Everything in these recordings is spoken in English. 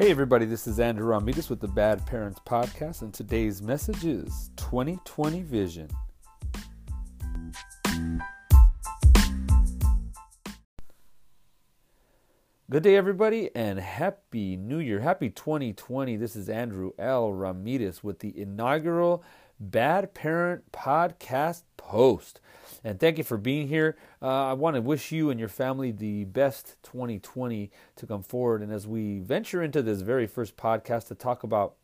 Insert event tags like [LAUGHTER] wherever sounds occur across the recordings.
Hey, everybody, this is Andrew Ramirez with the Bad Parents Podcast, and today's message is 2020 Vision. Good day, everybody, and Happy New Year. Happy 2020. This is Andrew L. Ramirez with the inaugural Bad Parent Podcast Post. And thank you for being here. Uh, I want to wish you and your family the best 2020 to come forward. And as we venture into this very first podcast to talk about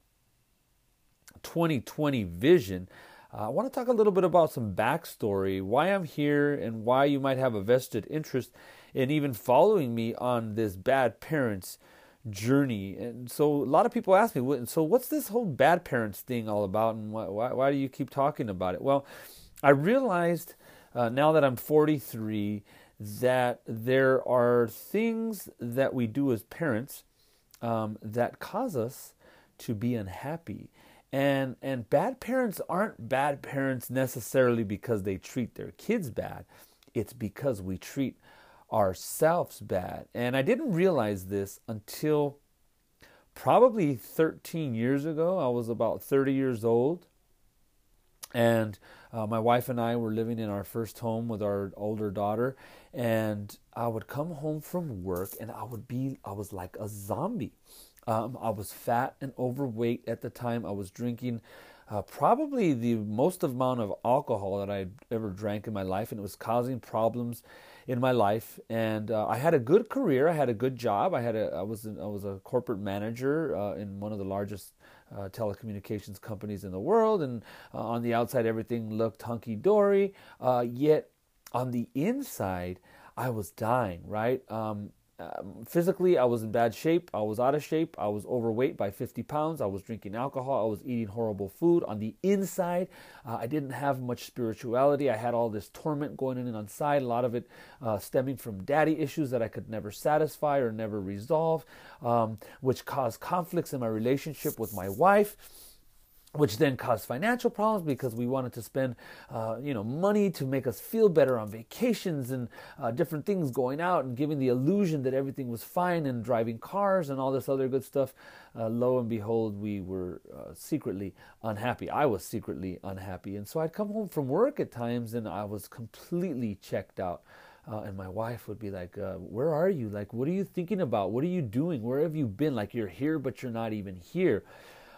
2020 vision, uh, I want to talk a little bit about some backstory, why I'm here, and why you might have a vested interest in even following me on this bad parents journey. And so a lot of people ask me, so what's this whole bad parents thing all about, and why, why, why do you keep talking about it? Well, I realized uh, now that I'm 43 that there are things that we do as parents um, that cause us to be unhappy. And, and bad parents aren't bad parents necessarily because they treat their kids bad. It's because we treat ourselves bad. And I didn't realize this until probably 13 years ago. I was about 30 years old. And uh, my wife and I were living in our first home with our older daughter, and I would come home from work and I would be, I was like a zombie. Um, I was fat and overweight at the time. I was drinking uh, probably the most amount of alcohol that I ever drank in my life, and it was causing problems in my life. And uh, I had a good career. I had a good job. I had a I was I was a corporate manager uh, in one of the largest uh, telecommunications companies in the world, and uh, on the outside everything looked hunky dory. Uh, yet on the inside, I was dying. Right. Um, um, physically, I was in bad shape. I was out of shape. I was overweight by 50 pounds. I was drinking alcohol. I was eating horrible food. On the inside, uh, I didn't have much spirituality. I had all this torment going in and on side, a lot of it uh, stemming from daddy issues that I could never satisfy or never resolve, um, which caused conflicts in my relationship with my wife which then caused financial problems because we wanted to spend, uh, you know, money to make us feel better on vacations and uh, different things going out and giving the illusion that everything was fine and driving cars and all this other good stuff. Uh, lo and behold, we were uh, secretly unhappy. I was secretly unhappy, and so I'd come home from work at times and I was completely checked out. Uh, and my wife would be like, uh, "Where are you? Like, what are you thinking about? What are you doing? Where have you been? Like, you're here, but you're not even here."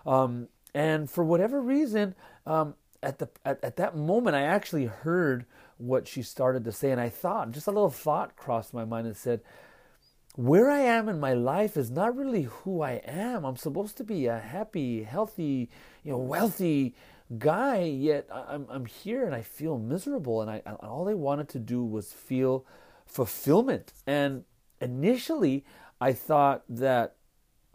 Um, and for whatever reason, um, at the at, at that moment, I actually heard what she started to say, and I thought, just a little thought crossed my mind and said, "Where I am in my life is not really who I am. I'm supposed to be a happy, healthy, you know, wealthy." guy yet I'm I'm here and I feel miserable and I all I wanted to do was feel fulfillment and initially I thought that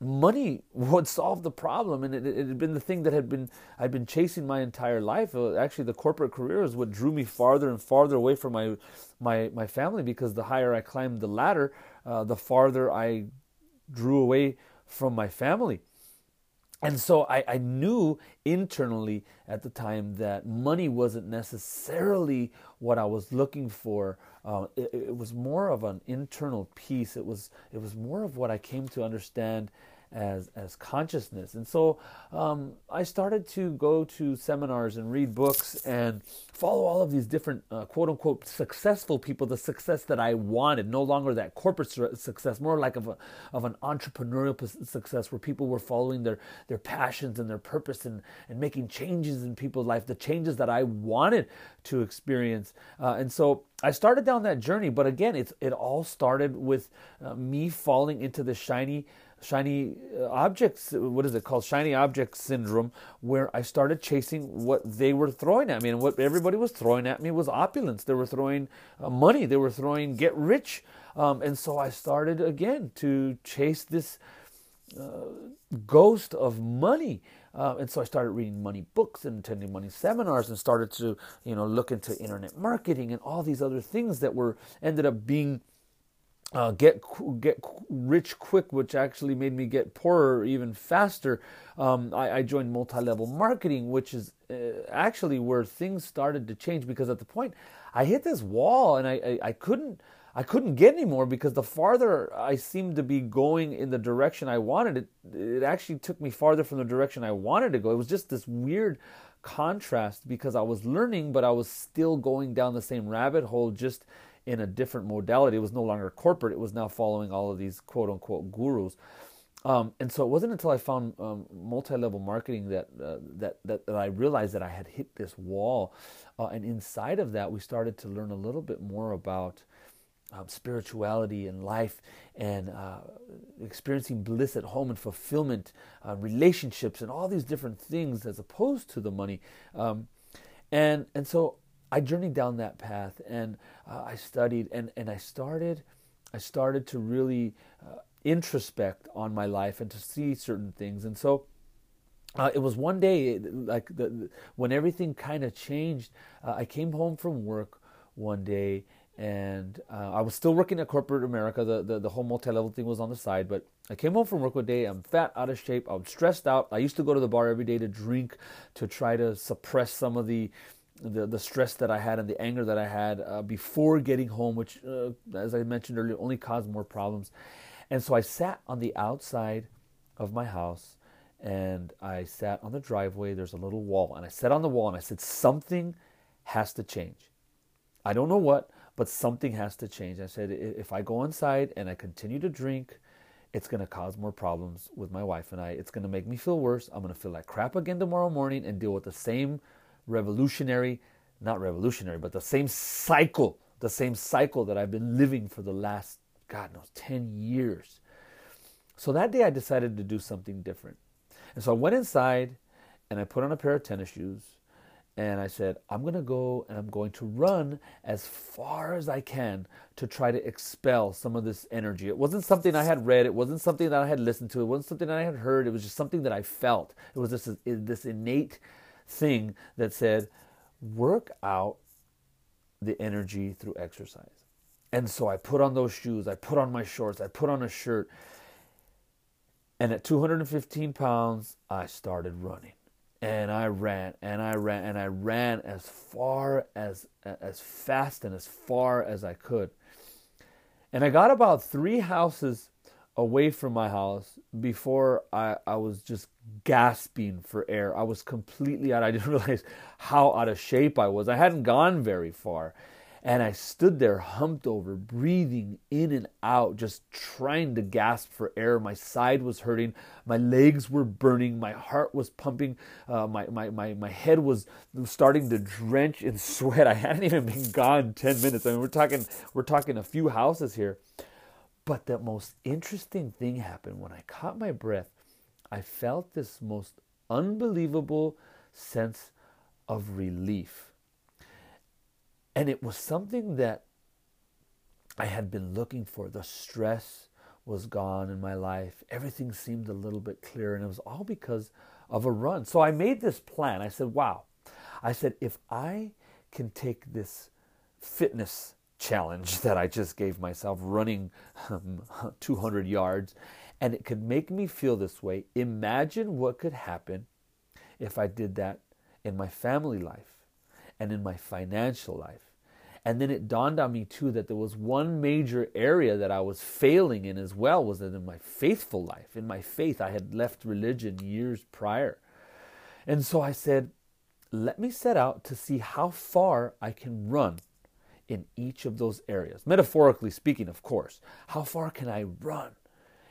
money [LAUGHS] would solve the problem and it, it, had been the thing that had been i'd been chasing my entire life uh, actually the corporate career is what drew me farther and farther away from my my my family because the higher i climbed the ladder uh, the farther i drew away from my family and so I, I, knew internally at the time that money wasn't necessarily what I was looking for. Uh, it, it, was more of an internal peace. It was it was more of what I came to understand as as consciousness. And so um, I started to go to seminars and read books and follow all of these different uh, quote unquote successful people, the success that I wanted, no longer that corporate success, more like of a, of an entrepreneurial success where people were following their their passions and their purpose and and making changes in people's life, the changes that I wanted to experience. Uh, and so I started down that journey, but again, it's it all started with uh, me falling into the shiny shiny uh, objects what is it called? Shiny object syndrome where i started chasing what they were throwing at me and what everybody was throwing at me was opulence. They were throwing uh, money. They were throwing get rich. Um, and so i started again to chase this uh, ghost of money. Uh, and so I started reading money books and attending money seminars and started to, you know, look into internet marketing and all these other things that were ended up being uh, get get rich quick, which actually made me get poorer even faster. Um, I, I, joined multi-level marketing, which is uh, actually where things started to change because at the point I hit this wall and I, I, I couldn't I couldn't get any more because the farther I seemed to be going in the direction I wanted it, it actually took me farther from the direction I wanted to go. It was just this weird contrast because I was learning, but I was still going down the same rabbit hole, just in a different modality. It was no longer corporate, it was now following all of these quote unquote gurus. Um, and so it wasn't until I found um, multi-level marketing that, uh, that, that that I realized that I had hit this wall, uh, and inside of that, we started to learn a little bit more about um, spirituality and life, and uh, experiencing bliss at home and fulfillment, uh, relationships, and all these different things as opposed to the money. Um, and and so I journeyed down that path, and uh, I studied, and and I started, I started to really uh, introspect on my life and to see certain things. And so uh, it was one day, like the, the, when everything kind of changed. Uh, I came home from work one day, and uh, I was still working at corporate America. The, the, the whole multi-level thing was on the side, but I came home from work one day. I'm fat, out of shape. I'm stressed out. I used to go to the bar every day to drink to try to suppress some of the the, the stress that I had and the anger that I had uh, before getting home, which, uh, as I mentioned earlier, only caused more problems. And so I sat on the outside of my house and I sat on the driveway. There's a little wall. And I sat on the wall and I said, Something has to change. I don't know what, but something has to change. I said, If I go inside and I continue to drink, it's going to cause more problems with my wife and I. It's going to make me feel worse. I'm going to feel like crap again tomorrow morning and deal with the same revolutionary, not revolutionary, but the same cycle, the same cycle that I've been living for the last God knows, 10 years. So that day I decided to do something different. And so I went inside and I put on a pair of tennis shoes and I said, I'm going to go and I'm going to run as far as I can to try to expel some of this energy. It wasn't something I had read, it wasn't something that I had listened to, it wasn't something that I had heard, it was just something that I felt. It was this, this innate thing that said, work out the energy through exercise. And so I put on those shoes, I put on my shorts, I put on a shirt. And at 215 pounds, I started running. And I ran and I ran and I ran as far as as fast and as far as I could. And I got about three houses away from my house before I, I was just gasping for air. I was completely out. I didn't [LAUGHS] realize how out of shape I was. I hadn't gone very far. And I stood there humped over, breathing in and out, just trying to gasp for air. My side was hurting, my legs were burning, my heart was pumping, uh, my, my, my, my head was starting to drench in [LAUGHS] sweat. I hadn't even been gone 10 minutes. I mean, we're talking, we're talking a few houses here. But the most interesting thing happened when I caught my breath. I felt this most unbelievable sense of relief and it was something that I had been looking for. The stress was gone in my life. Everything seemed a little bit clearer, and it was all because of a run. So I made this plan. I said, wow. I said, if I can take this fitness challenge [LAUGHS] that I just gave myself, running um, [LAUGHS] 200 yards, and it could make me feel this way, imagine what could happen if I did that in my family life and in my financial life. And then it dawned on me too that there was one major area that I was failing in as well was that in my faithful life, in my faith, I had left religion years prior. And so I said, let me set out to see how far I can run in each of those areas. Metaphorically speaking, of course. How far can I run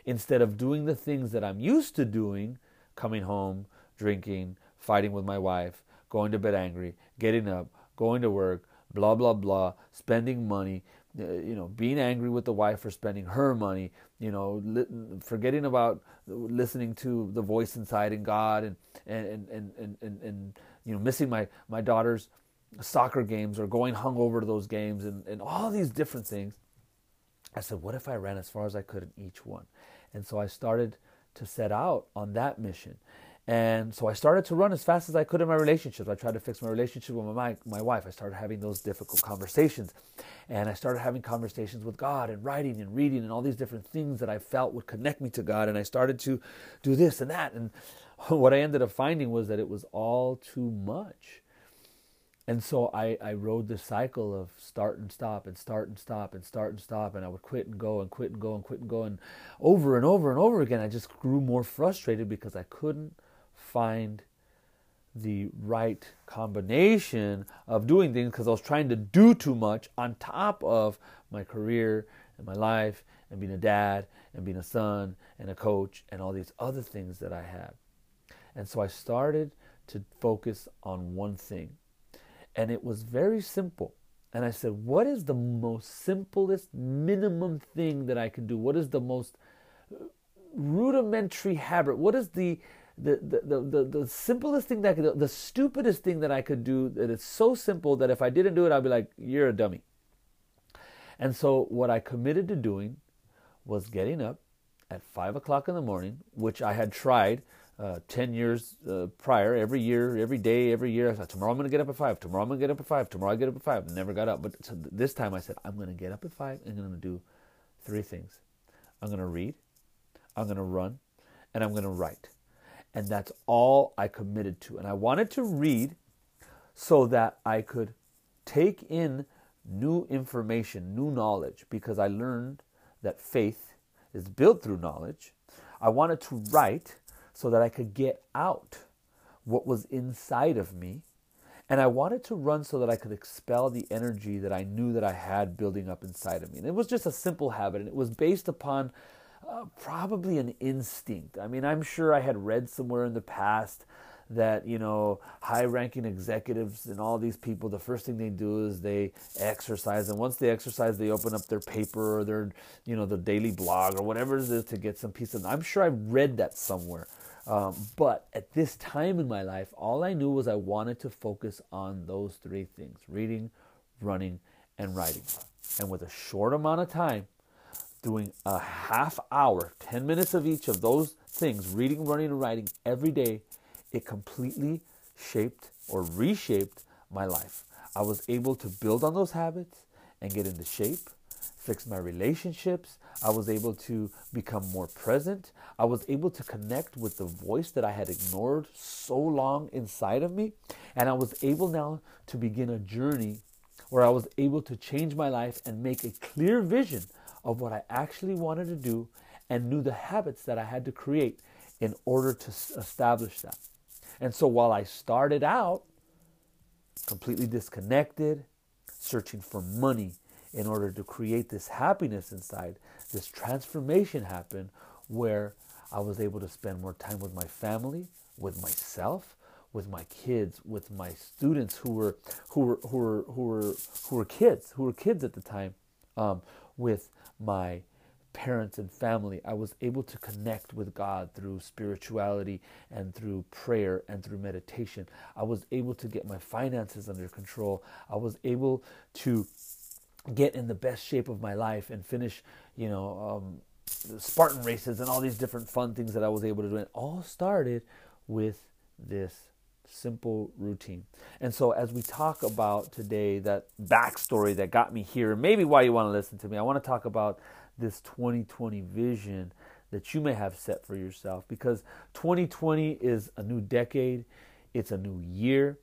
instead of doing the things that I'm used to doing, coming home, drinking, fighting with my wife, going to bed angry, getting up, going to work, blah, blah, blah, spending money, uh, you know, being angry with the wife for spending her money, you know, forgetting about listening to the voice inside in God and, and, and, and, and, and, you know, missing my, my daughter's soccer games or going hungover to those games and, and all these different things. I said, what if I ran as far as I could in each one? And so I started to set out on that mission. And so I started to run as fast as I could in my relationships. I tried to fix my relationship with my, my wife. I started having those difficult conversations. And I started having conversations with God and writing and reading and all these different things that I felt would connect me to God. And I started to do this and that. And [LAUGHS] what I ended up finding was that it was all too much. And so I, I rode this cycle of start and stop and start and stop and start and stop and I would quit and go and quit and go and quit and go and over and over and over again I just grew more frustrated because I couldn't find the right combination of doing things because I was trying to do too much on top of my career and my life and being a dad and being a son and a coach and all these other things that I had. And so I started to focus on one thing and it was very simple. And I said, What is the most simplest, minimum thing that I can do? What is the most uh, rudimentary habit? What is the the, the, the, the, simplest thing that could the stupidest thing that I could do that is so simple that if I didn't do it, I'd be like, You're a dummy. And so, what I committed to doing was getting up at five o'clock in the morning, which I had tried uh, 10 years uh, prior, every year, every day, every year. I said, tomorrow I'm going to get up at 5. Tomorrow I'm going to get up at 5. Tomorrow I get up at 5. Never got up. But so this time I said, I'm going to get up at 5 and I'm going to do three things. I'm going to read, I'm going to run, and I'm going to write. And that's all I committed to. And I wanted to read so that I could take in new information, new knowledge, because I learned that faith is built through knowledge. I wanted to write so that I could get out what was inside of me. And I wanted to run so that I could expel the energy that I knew that I had building up inside of me. And it was just a simple habit, and it was based upon uh, probably an instinct. I mean, I'm sure I had read somewhere in the past that you know high ranking executives and all these people the first thing they do is they exercise. And once they exercise they open up their paper or their you know the daily blog or whatever it is to get some peace. Of i'm sure I've read that somewhere. Um, but at this time in my life, all I knew was I wanted to focus on those three things reading, running, and writing. And with a short amount of time, doing a half hour, 10 minutes of each of those things, reading, running, and writing every day, it completely shaped or reshaped my life. I was able to build on those habits and get into shape fix my relationships. I was able to become more present. I was able to connect with the voice that I had ignored so long inside of me. And I was able now to begin a journey where I was able to change my life and make a clear vision of what I actually wanted to do and knew the habits that I had to create in order to establish that. And so while I started out completely disconnected, searching for money, in order to create this happiness inside, this transformation happened where I was able to spend more time with my family, with myself, with my kids, with my students who were who were who were who were who were kids, who were kids at the time, um, with my parents and family. I was able to connect with God through spirituality and through prayer and through meditation. I was able to get my finances under control. I was able to get in the best shape of my life and finish, you know, um, Spartan races and all these different fun things that I was able to do. It all started with this simple routine. And so, as we talk about today, that backstory that got me here, maybe why you want to listen to me, I want to talk about this 2020 vision that you may have set for yourself because 2020 is a new decade, it's a new year,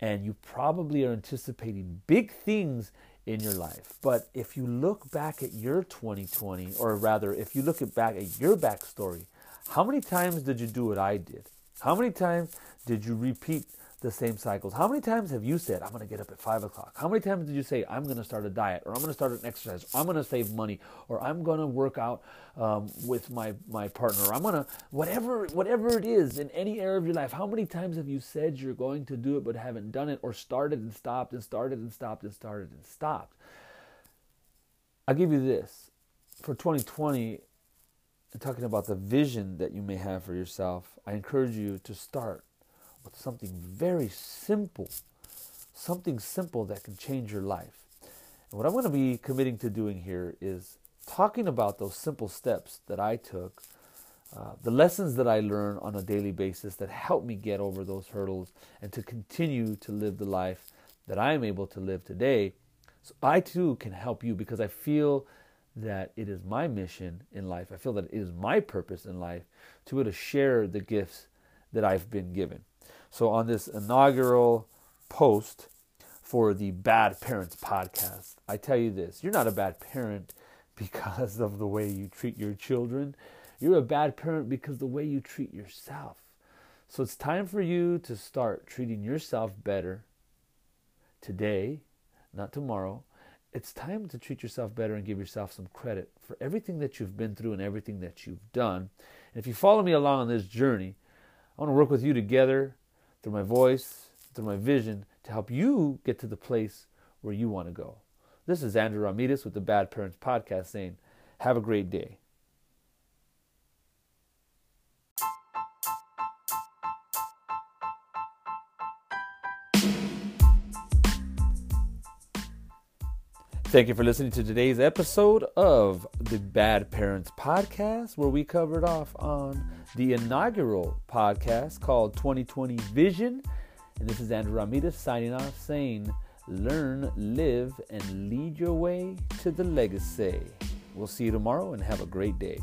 and you probably are anticipating big things in your life. But if you look back at your 2020, or rather, if you look at back at your backstory, how many times did you do what I did? How many times did you repeat the same cycles? How many times have you said, I'm going to get up at five o'clock? How many times did you say, I'm going to start a diet, or I'm going to start an exercise, or I'm going to save money, or I'm going to work out um, with my, my partner, or I'm going to, whatever, whatever it is in any area of your life, how many times have you said you're going to do it but haven't done it, or started and stopped and started and stopped and started and stopped? I'll give you this. For 2020, talking about the vision that you may have for yourself, I encourage you to start with something very simple, something simple that can change your life. And what I'm going to be committing to doing here is talking about those simple steps that I took, uh, the lessons that I learn on a daily basis that help me get over those hurdles and to continue to live the life that I am able to live today. So I too can help you because I feel that it is my mission in life. I feel that it is my purpose in life to be able to share the gifts that I've been given. So on this inaugural post for the Bad Parents podcast. I tell you this you're not a bad parent [LAUGHS] because of the way you treat your children, you're a bad parent because the way you treat yourself. So it's time for you to start treating yourself better today, not tomorrow. It's time to treat yourself better and give yourself some credit for everything that you've been through and everything that you've done. And if you follow me along on this journey, I want to work with you together through my voice, through my vision, to help you get to the place where you want to go. This is Andrew Ramirez with the Bad Parents Podcast saying, Have a great day. Thank you for listening to today's episode of the Bad Parents Podcast, where we covered off on the inaugural podcast called 2020 Vision. And this is Andrew Ramirez signing off saying, Learn, live, and lead your way to the legacy. We'll see you tomorrow and have a great day.